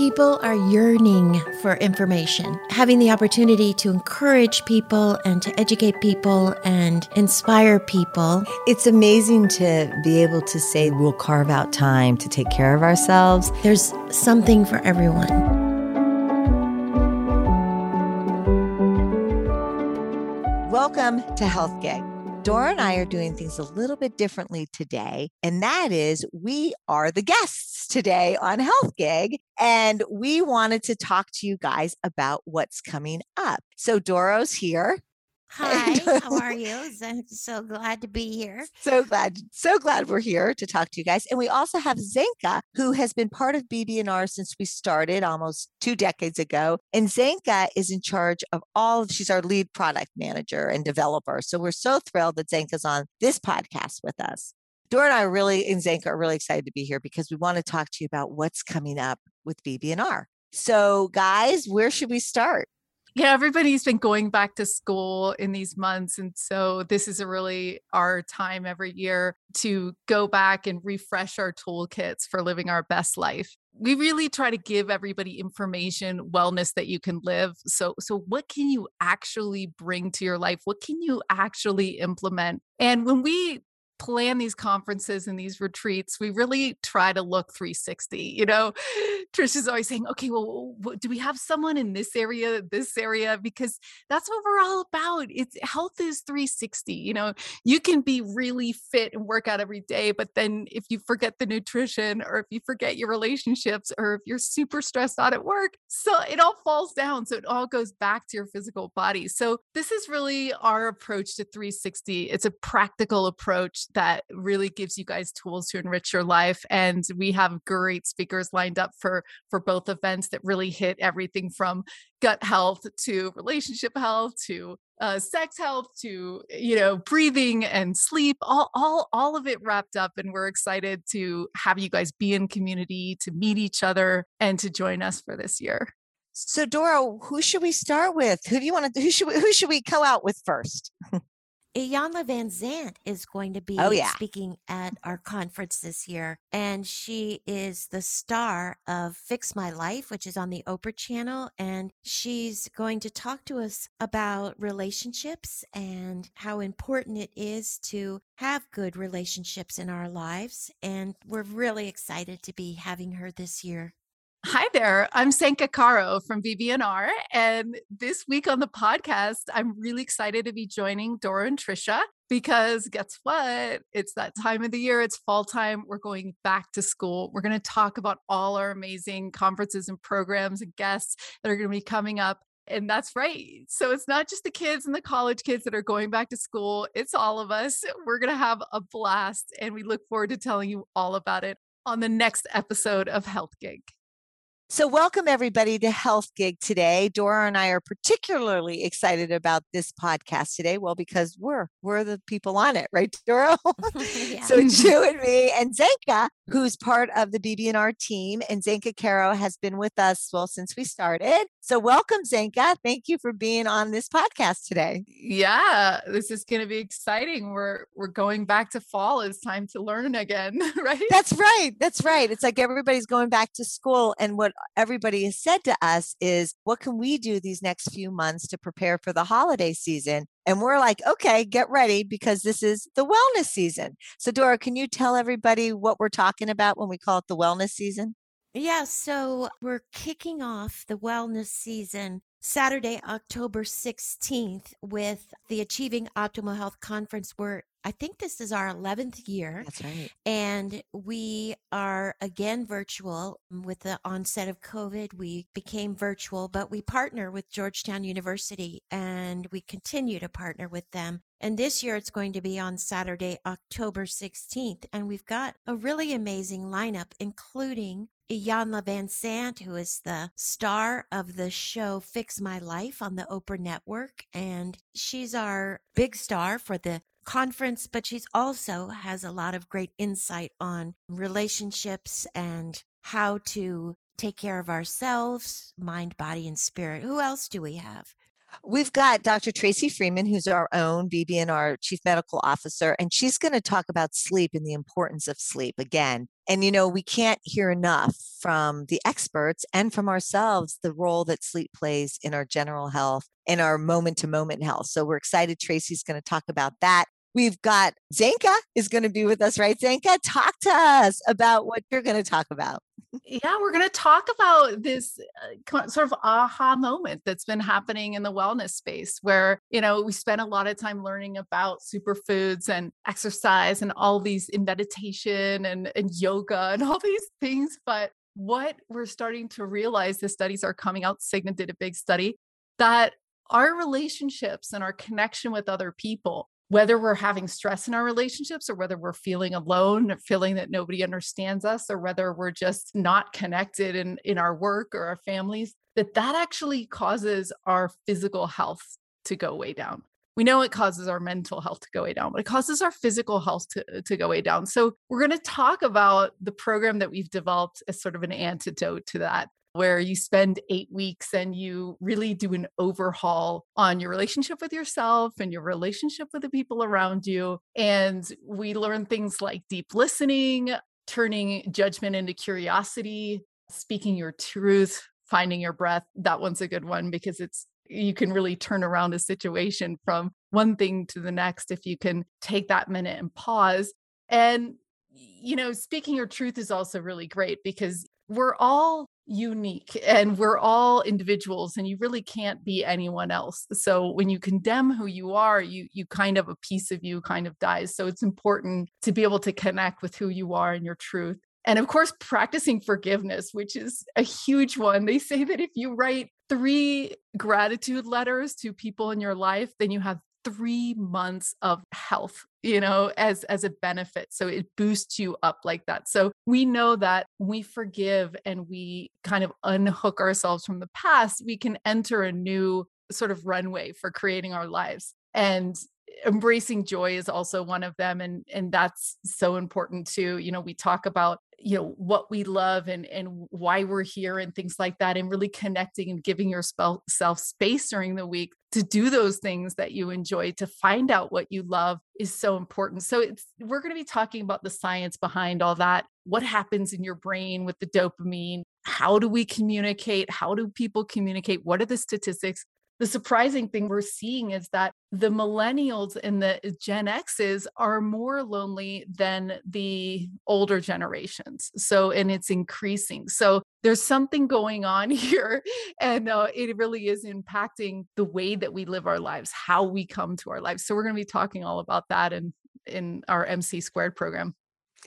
People are yearning for information. Having the opportunity to encourage people and to educate people and inspire people. It's amazing to be able to say we'll carve out time to take care of ourselves. There's something for everyone. Welcome to Health Gig. Doro and I are doing things a little bit differently today. And that is, we are the guests today on Health Gig. And we wanted to talk to you guys about what's coming up. So, Doro's here. Hi, how are you? I'm so glad to be here. So glad, so glad we're here to talk to you guys. And we also have Zenka, who has been part of BB&R since we started almost two decades ago. And Zenka is in charge of all, she's our lead product manager and developer. So we're so thrilled that Zenka's on this podcast with us. Doro and I are really, and Zenka are really excited to be here because we want to talk to you about what's coming up with BB&R. So guys, where should we start? Yeah, everybody's been going back to school in these months. And so this is a really our time every year to go back and refresh our toolkits for living our best life. We really try to give everybody information, wellness that you can live. So, so what can you actually bring to your life? What can you actually implement? And when we plan these conferences and these retreats, we really try to look 360. You know, Tricia's always saying, okay, well, do we have someone in this area, this area? Because that's what we're all about. It's health is 360. You know, you can be really fit and work out every day, but then if you forget the nutrition or if you forget your relationships or if you're super stressed out at work, so it all falls down. So it all goes back to your physical body. So this is really our approach to 360. It's a practical approach that really gives you guys tools to enrich your life. And we have great speakers lined up for for both events that really hit everything from gut health to relationship health to uh, sex health to you know breathing and sleep all all all of it wrapped up and we're excited to have you guys be in community to meet each other and to join us for this year so dora who should we start with who do you want to who should we, who should we go out with first Iyanla Vanzant is going to oh, be oh, yeah. speaking at our conference this year. And she is the star of Fix My Life, which is on the Oprah channel. And she's going to talk to us about relationships and how important it is to have good relationships in our lives. And we're really excited to be having her this year. Hi there. I'm Zenka Caro from BB&R. And this week on the podcast, I'm really excited to be joining Doro and Tricia because guess what? It's that time of the year. It's fall time. We're going back to school. We're going to talk about all our amazing conferences and programs and guests that are going to be coming up. And that's right. So it's not just the kids and the college kids that are going back to school, it's all of us. We're going to have a blast. And we look forward to telling you all about it on the next episode of Health Gig. So, welcome everybody to Health Gig today. Doro and I are particularly excited about this podcast today. Well, because we're we're the people on it, right, Doro? yeah. So, Ju and me and Zenka, who's part of the BB&R team, and Zenka Caro has been with us well since we started. So, welcome, Zenka. Thank you for being on this podcast today. Yeah, this is going to be exciting. We're we're going back to fall. It's time to learn again, right? That's right. That's right. It's like everybody's going back to school, and what everybody has said to us is, what can we do these next few months to prepare for the holiday season? And we're like, okay, get ready because this is the wellness season. So, Doro, can you tell everybody what we're talking about when we call it the wellness season? Yeah, so we're kicking off the wellness season Saturday, October 16th, with the Achieving Optimal Health Conference. We're I think this is our 11th year. That's right. And we are again virtual. Mm, with the onset of COVID, we became virtual, but we partner with Georgetown University and we continue to partner with them. And this year it's going to be on Saturday, October 16th. And we've got a really amazing lineup, including Iyanla Vanzant, who is the star of the show Fix My Life on the Oprah Network. And she's our big star for the conference, but she's also has a lot of great insight on relationships and how to take care of ourselves, mind, body, and spirit. Who else do we have? We've got Dr. Tracy Freeman, who's our own BB&R Chief Medical Officer, and she's going to talk about sleep and the importance of sleep again. And, you know, we can't hear enough from the experts and from ourselves the role that sleep plays in our general health and our moment to moment health. So we're excited Tracy's going to talk about that. We've got Zenka is going to be with us, right? Zenka, talk to us about what you're going to talk about. Yeah, we're going to talk about this uh, sort of aha moment that's been happening in the wellness space where, you know, we spend a lot of time learning about superfoods and exercise and all these in meditation and, and yoga and all these things. But what we're starting to realize, the studies are coming out, Cigna did a big study, that our relationships and our connection with other people whether we're having stress in our relationships or whether we're feeling alone, or feeling that nobody understands us, or whether we're just not connected in, in our work or our families, that that actually causes our physical health to go way down. We know it causes our mental health to go way down, but it causes our physical health to, to go way down. So, we're going to talk about the program that we've developed as sort of an antidote to that where you spend eight weeks and you really do an overhaul on your relationship with yourself and your relationship with the people around you. And we learn things like deep listening, turning judgment into curiosity, speaking your truth, finding your breath. That one's a good one because it's you can really turn around a situation from one thing to the next if you can take that minute and pause. And, you know, speaking your truth is also really great because we're all unique and we're all individuals and you really can't be anyone else. So when you condemn who you are you you kind of a piece of you kind of dies. So it's important to be able to connect with who you are and your truth. And of course practicing forgiveness which is a huge one. They say that if you write three gratitude letters to people in your life then you have three months of health you know as as a benefit so it boosts you up like that. So we know that we forgive and we kind of unhook ourselves from the past we can enter a new sort of runway for creating our lives. And embracing joy is also one of them and and that's so important too. You know we talk about you know what we love and and why we're here and things like that and really connecting and giving yourself space during the week to do those things that you enjoy to find out what you love is so important. So it's we're going to be talking about the science behind all that. What happens in your brain with the dopamine? How do we communicate? How do people communicate? What are the statistics the surprising thing we're seeing is that the millennials and the Gen X's are more lonely than the older generations. So, and it's increasing. So, there's something going on here, and uh, it really is impacting the way that we live our lives, how we come to our lives. So, we're going to be talking all about that in in our MC squared program.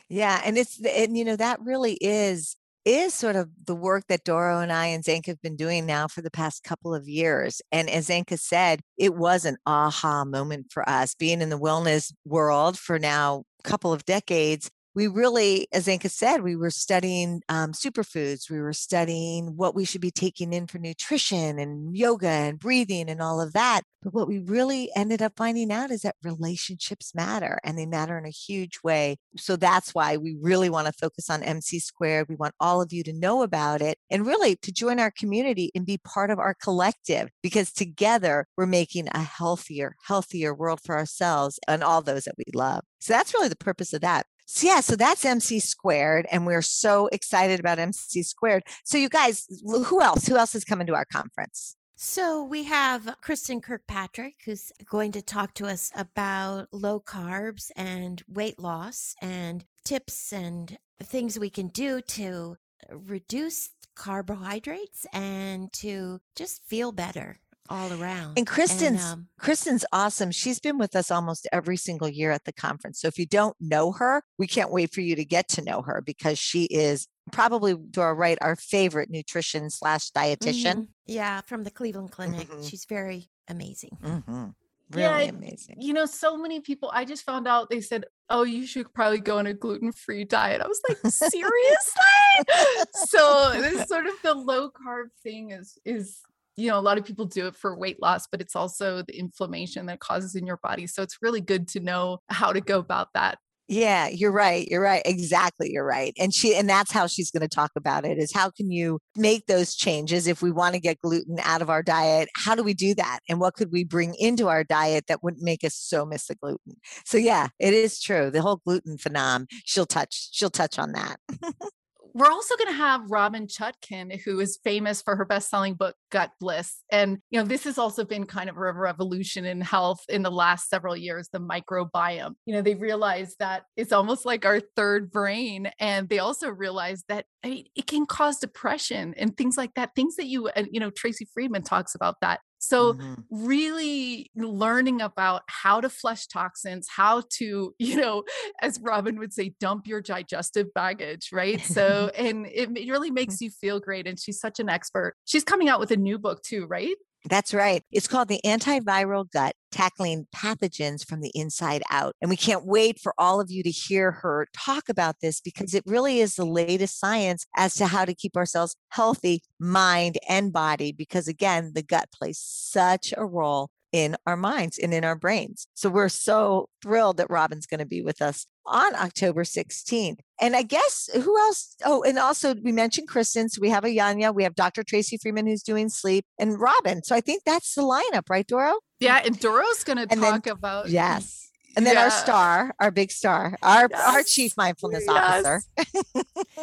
Yeah, and it's and you know that really is is sort of the work that Doro and I and Zenka have been doing now for the past couple of years. And as Zenka said, it was an aha moment for us being in the wellness world for now a couple of decades we really, as Anka said, we were studying um, superfoods. We were studying what we should be taking in for nutrition and yoga and breathing and all of that. But what we really ended up finding out is that relationships matter and they matter in a huge way. So that's why we really want to focus on MC squared. We want all of you to know about it and really to join our community and be part of our collective because together we're making a healthier, healthier world for ourselves and all those that we love. So that's really the purpose of that. So yeah, so that's MC squared, and we're so excited about MC squared. So you guys, who else? Who else is coming to our conference? So we have Kristin Kirkpatrick, who's going to talk to us about low carbs and weight loss and tips and things we can do to reduce carbohydrates and to just feel better all around. And Kristin's and, um, Kristin's awesome. She's been with us almost every single year at the conference. So if you don't know her, we can't wait for you to get to know her because she is probably Doro right our favorite nutrition slash dietitian. Mm-hmm. Yeah, from the Cleveland Clinic. Mm-hmm. She's very amazing. Mm-hmm. Really yeah, amazing. You know, so many people. I just found out they said, "Oh, you should probably go on a gluten-free diet." I was like, "Seriously?" so this sort of the low carb thing is is you know, a lot of people do it for weight loss, but it's also the inflammation that causes in your body. So it's really good to know how to go about that. Yeah, you're right. You're right. Exactly. You're right. And she and that's how she's going to talk about it is how can you make those changes if we want to get gluten out of our diet? How do we do that? And what could we bring into our diet that wouldn't make us so miss the gluten? So yeah, it is true. The whole gluten phenom, she'll touch she'll touch on that. we're also going to have Robynne Chutkan, who is famous for her best-selling book Gut Bliss. And you know, this has also been kind of a revolution in health in the last several years, the microbiome. You know, they realized that it's almost like our third brain and they also realized that I mean, it can cause depression and things like that, things that you you know Tracy Friedman talks about that so, mm-hmm. really learning about how to flush toxins, how to, you know, as Robynne would say, dump your digestive baggage, right? So, and it, really mm. makes you feel great. And she's such an expert. She's coming out with a new book too, right? That's right. It's called the Antiviral Gut Tackling Pathogens from the Inside Out. And we can't wait for all of you to hear her talk about this because it really is the latest science as to how to keep ourselves healthy, mind and body. Because again, the gut plays such a role in our minds and in our brains. So we're so thrilled that Robynne's going to be with us on October 16th. And I guess who else? Oh, and also we mentioned Kristin. So we have a Yanya, we have Dr. Tracy Freeman who's doing sleep, and Robynne. So I think that's the lineup, right, Doro? Yeah, and Doro's going to talk then, about yes. And then yeah. our star, our big star, our yes. our chief mindfulness yes. officer.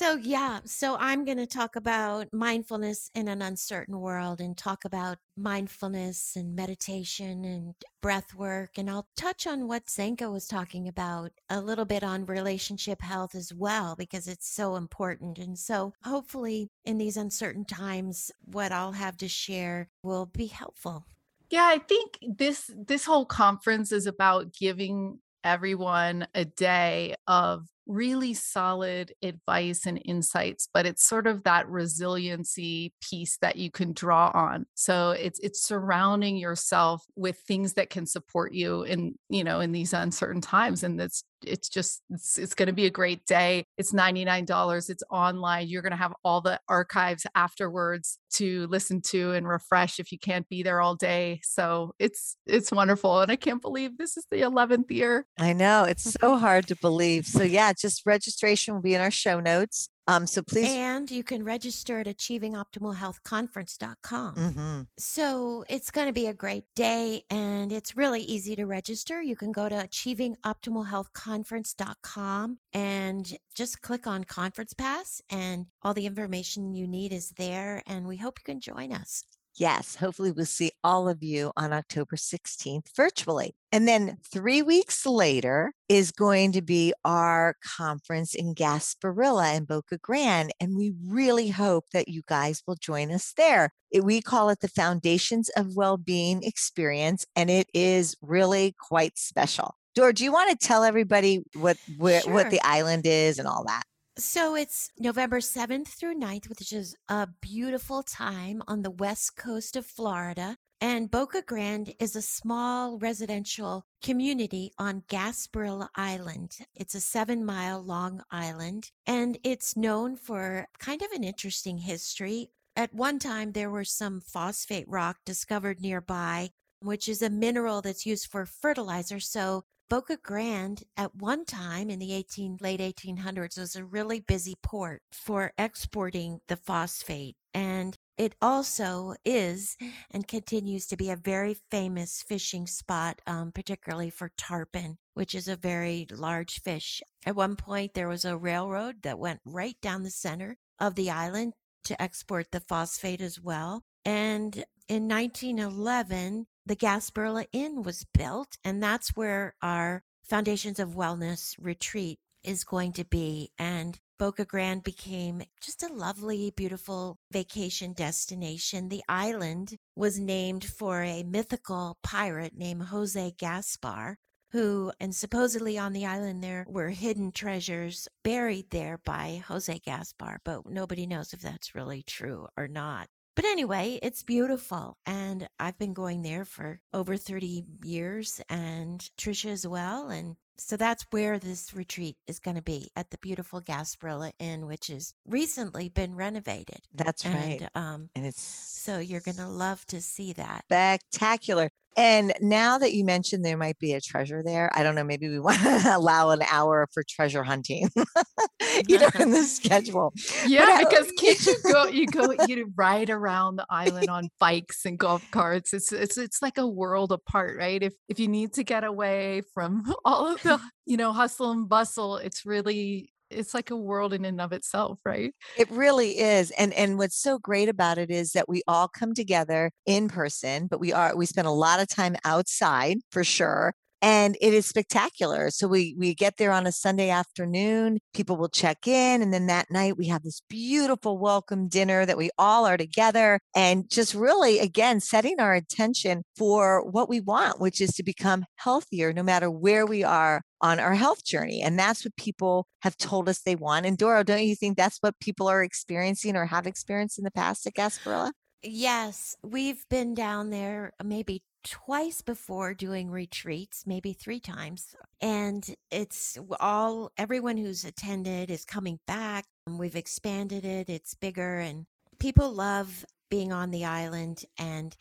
so yeah, so I'm going to talk about mindfulness in an uncertain world and talk about mindfulness and meditation and breath work and I'll touch on what Zenka was talking about a little bit on relationship health as well because it's so important. And so hopefully in these uncertain times what I'll have to share will be helpful. Yeah, I think this this whole conference is about giving everyone a day of really solid advice and insights but it's sort of that resiliency piece that you can draw on. So it's it's surrounding yourself with things that can support you in you know in these uncertain times and that's it's just it's, it's going to be a great day. It's $99 it's online you're going to have all the archives afterwards to listen to and refresh if you can't be there all day. So it's it's wonderful and i can't believe this is the 11th year. I know it's so hard to believe. So yeah just registration will be in our show notes um, so please. And you can register at achievingoptimalhealthconference.com. Mm-hmm. So it's going to be a great day and it's really easy to register. You can go to achievingoptimalhealthconference.com and just click on conference pass and all the information you need is there. And we hope you can join us. Yes, hopefully we'll see all of you on October 16th virtually. And then three weeks later is going to be our conference in Gasparilla in Boca Grande. And we really hope that you guys will join us there. It, we call it the Foundations of Wellbeing Experience, and it is really quite special. Dor, do you want to tell everybody what where, sure. what the island is and all that? So it's November 7th through 9th, which is a beautiful time on the west coast of Florida. And Boca Grande is a small residential community on Gasparilla Island. It's a seven mile long island and it's known for kind of an interesting history. At one time, there were some phosphate rock discovered nearby, which is a mineral that's used for fertilizer. So Boca Grande at one time in the 18 late 1800s was a really busy port for exporting the phosphate and it also is and continues to be a very famous fishing spot, um, particularly for tarpon, which is a very large fish. At one point, there was a railroad that went right down the center of the island to export the phosphate as well. And in 1911, the Gasparilla Inn was built, and that's where our Foundations of Wellness retreat is going to be. And Boca Grande became just a lovely, beautiful vacation destination. The island was named for a mythical pirate named Jose Gaspar, who, and supposedly on the island there were hidden treasures buried there by Jose Gaspar, but nobody knows if that's really true or not. But anyway, it's beautiful. And I've been going there for over 30 years and Tricia as well. And So that's where this retreat is going to be at the beautiful Gasparilla Inn, which has recently been renovated. That's right. And um, And it's so you're going to love to see that. spectacular. And now that you mentioned there might be a treasure there, I don't know, maybe we want to allow an hour for treasure hunting, you know, in the schedule. Yeah, because can't you go you go you ride around the island on bikes and golf carts. It's it's it's like a world apart, right? If if you need to get away from all of the, you know, hustle and bustle, it's really it's like a world in and of itself, right? It really is. And and what's so great about it is that we all come together in person, but we are we spend a lot of time outside for sure. And it is spectacular. So we we get there on a Sunday afternoon, people will check in and then that night we have this beautiful welcome dinner that we all are together and just really again setting our attention for what we want, which is to become healthier no matter where we are on our health journey. And that's what people have told us they want. And Doro, don't you think that's what people are experiencing or have experienced in the past at Gasparilla? Yes, we've been down there uh, maybe twice before doing retreats, maybe three times. And it's all, everyone who's attended is coming back. We've expanded it, it's bigger, and people love being on the island and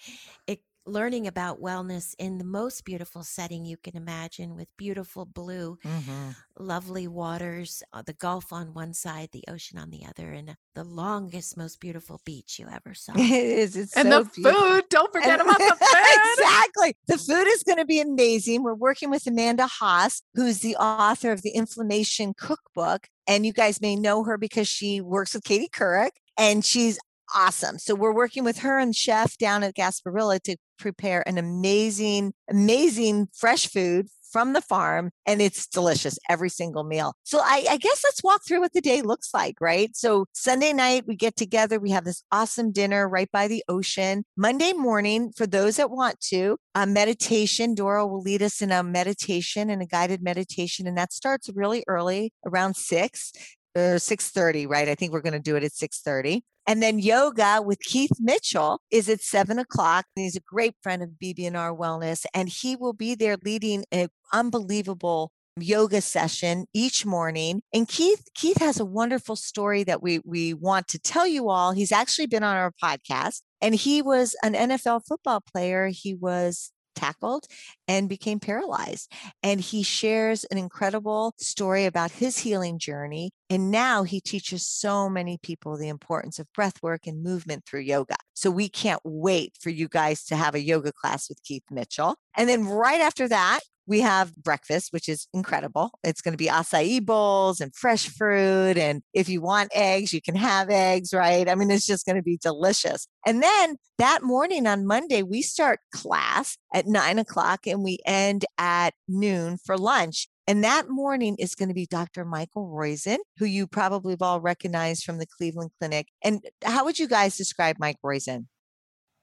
it, learning about wellness in the most beautiful setting you can imagine with beautiful blue Mm-hmm. lovely waters, uh, the Gulf on one side, the ocean on the other, and the longest, most beautiful beach you ever saw. It is. It's and so the beautiful. food, don't forget about the food. exactly. The food is going to be amazing. We're working with Amanda Haas, who's the author of the Inflammation Cookbook. And you guys may know her because she works with Katie Couric and she's awesome. So we're working with her and chef down at Gasparilla to prepare an amazing, amazing fresh food from the farm and it's delicious every single meal. So I, I guess let's walk through what the day looks like, right? So Sunday night we get together, we have this awesome dinner right by the ocean. Monday morning, for those that want to, a meditation. Doro will lead us in a meditation and a guided meditation, and that starts really early, around six or six thirty, right? I think we're going to do it at six thirty. And then yoga with Keith Mitchell is at seven o'clock. He's a great friend of BB&R Wellness, and he will be there leading an unbelievable yoga session each morning. And Keith, Keith has a wonderful story that we we want to tell you all. He's actually been on our podcast, and he was an NFL football player. He was tackled and became paralyzed. And he shares an incredible story about his healing journey. And now he teaches so many people the importance of breath work and movement through yoga. So we can't wait for you guys to have a yoga class with Keith Mitchell. And then right after that, we have breakfast, which is incredible. It's going to be acai bowls and fresh mm-hmm. fruit. And if you want eggs, you can have eggs, right? I mean, it's just going to be delicious. And then that morning on Monday, we start class at nine o'clock and we end at noon for lunch. And that morning is going to be Dr. Michael Roizen, who you probably have all recognized from the Cleveland Clinic. And how would you guys describe Mike Roizen?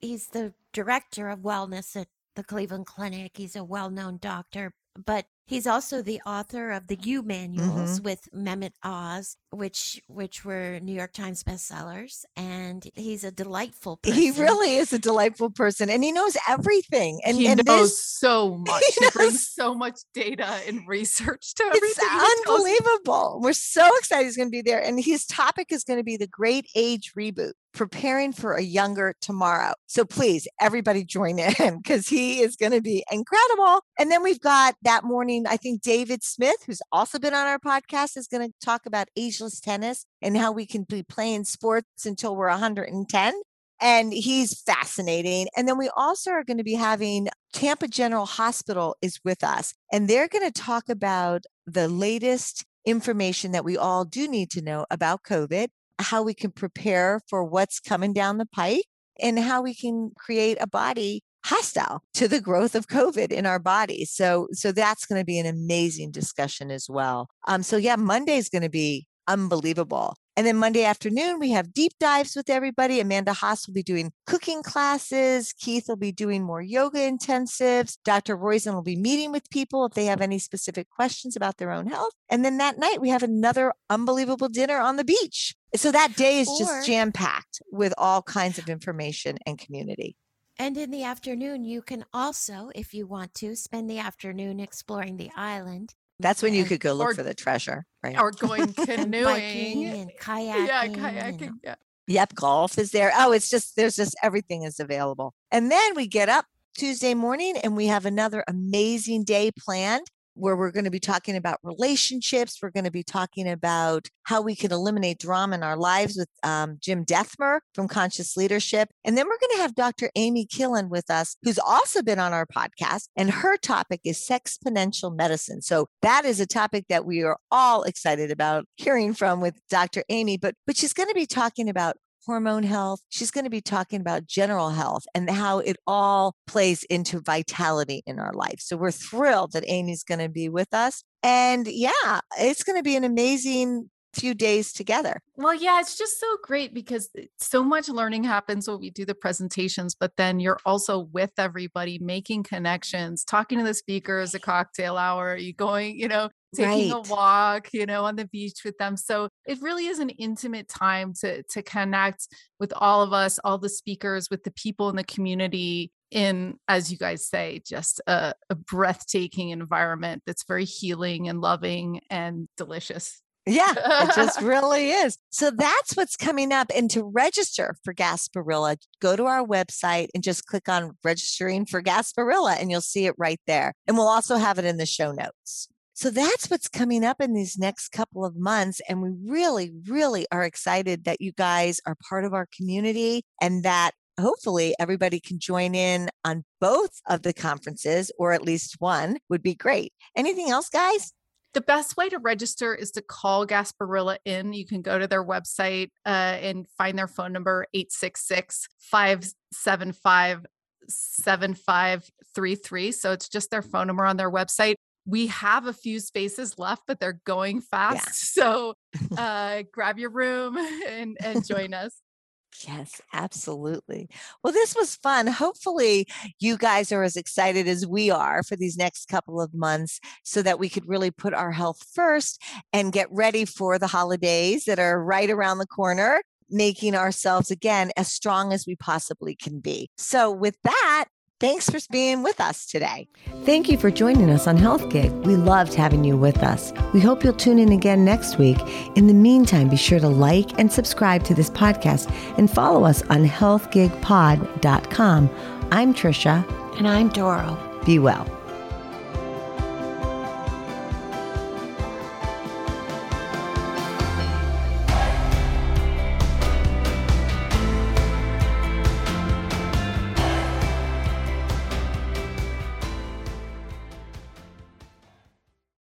He's the director of wellness at the Cleveland Clinic. He's a well known doctor, but he's also the author of the U manuals mm-hmm. with Mehmet Oz, which which were New York Times bestsellers. And he's a delightful person. He really is a delightful person and he knows everything. And, he and knows this, so much. He He, brings knows- so much data and research to everything. it's he tells us. unbelievable. We're so excited he's going to be there. And his topic is going to be the great age reboot, preparing for a younger tomorrow. So please, everybody join in because he is going to be incredible. And then we've got that morning, I think David Smith, who's also been on our podcast, is going to talk about ageless tennis and how we can be playing sports until we're 110 and he's fascinating. And then we also are going to be having Tampa General Hospital is with us, and they're going to talk about the latest information that we all do need to know about COVID, how we can prepare for what's coming down the pike, and how we can create a body hostile to the growth of COVID in our bodies. So, so that's going to be an amazing discussion as well. Um, so yeah, Monday is going to be unbelievable. And then Monday afternoon, we have deep dives with everybody. Amanda Haas will be doing cooking classes. Keith will be doing more yoga intensives. Dr. Roizen will be meeting with people if they have any specific questions about their own health. And then that night, we have another unbelievable dinner on the beach. So that day is Or- just jam packed with all kinds of information and community. And in the afternoon, you can also, if you want to, spend the afternoon exploring the island. That's when you could go look Or- for the treasure, right? Or going and canoeing. biking and kayaking. yeah, and- kayaking. Yeah. Yep, golf is there. Oh, it's just there's just everything is available. And then we get up Tuesday morning and we have another amazing day planned where we're going to be talking about relationships. We're going to be talking about how we can eliminate drama in our lives with um, Jim Dethmer from Conscious Leadership. And then we're going to have Dr. Amy Killen with us, who's also been on our podcast. And her topic is sexponential medicine. So that is a topic that we are all excited about hearing from with Dr. Amy. But but she's going to be talking about hormone health. She's going to be talking about general health and how it all plays into vitality in our life. So we're thrilled that Amy's going to be with us. And yeah, it's going to be an amazing few days together. Well, yeah, it's just so great because eh, so much learning happens when we do the presentations, but then you're also with everybody, making connections, talking to the speakers, a cocktail hour, Are you going, you know, taking Right. a walk, you know, on the beach with them. So it really is an intimate time to to connect with all of us, all the speakers, with the people in the community in, as you guys say, just a, a breathtaking environment that's very healing and loving and delicious. Yeah, it just really is. So that's what's coming up. And to register for Gasparilla, go to our website and just click on registering for Gasparilla and you'll see it right there. And we'll also have it in the show notes. So that's what's coming up in these next couple of months. And we really, really are excited that you guys are part of our community and that hopefully everybody can join in on both of the conferences or at least one would be great. Anything else, guys? the best way to register is to call Gasparilla Inn. You can go to their website uh, and find their phone number 866 575 7533. So it's just their phone number on their website. We have a few spaces left, but they're going fast. So uh, grab your room and, and join us. Yes, absolutely. Well, this was fun. Hopefully, you guys are as excited as we are for these next couple of months so that we could really put our health first and get ready for the holidays that are right around the corner, making ourselves again as strong as we possibly can be. So, with that, thanks for being with us today. Thank you for joining us on Health Gig. We loved having you with us. We hope you'll tune in again next week. In the meantime, be sure to like and subscribe to this podcast and follow us on healthgigpod.com. I'm Tricia. And I'm Doro. Be well.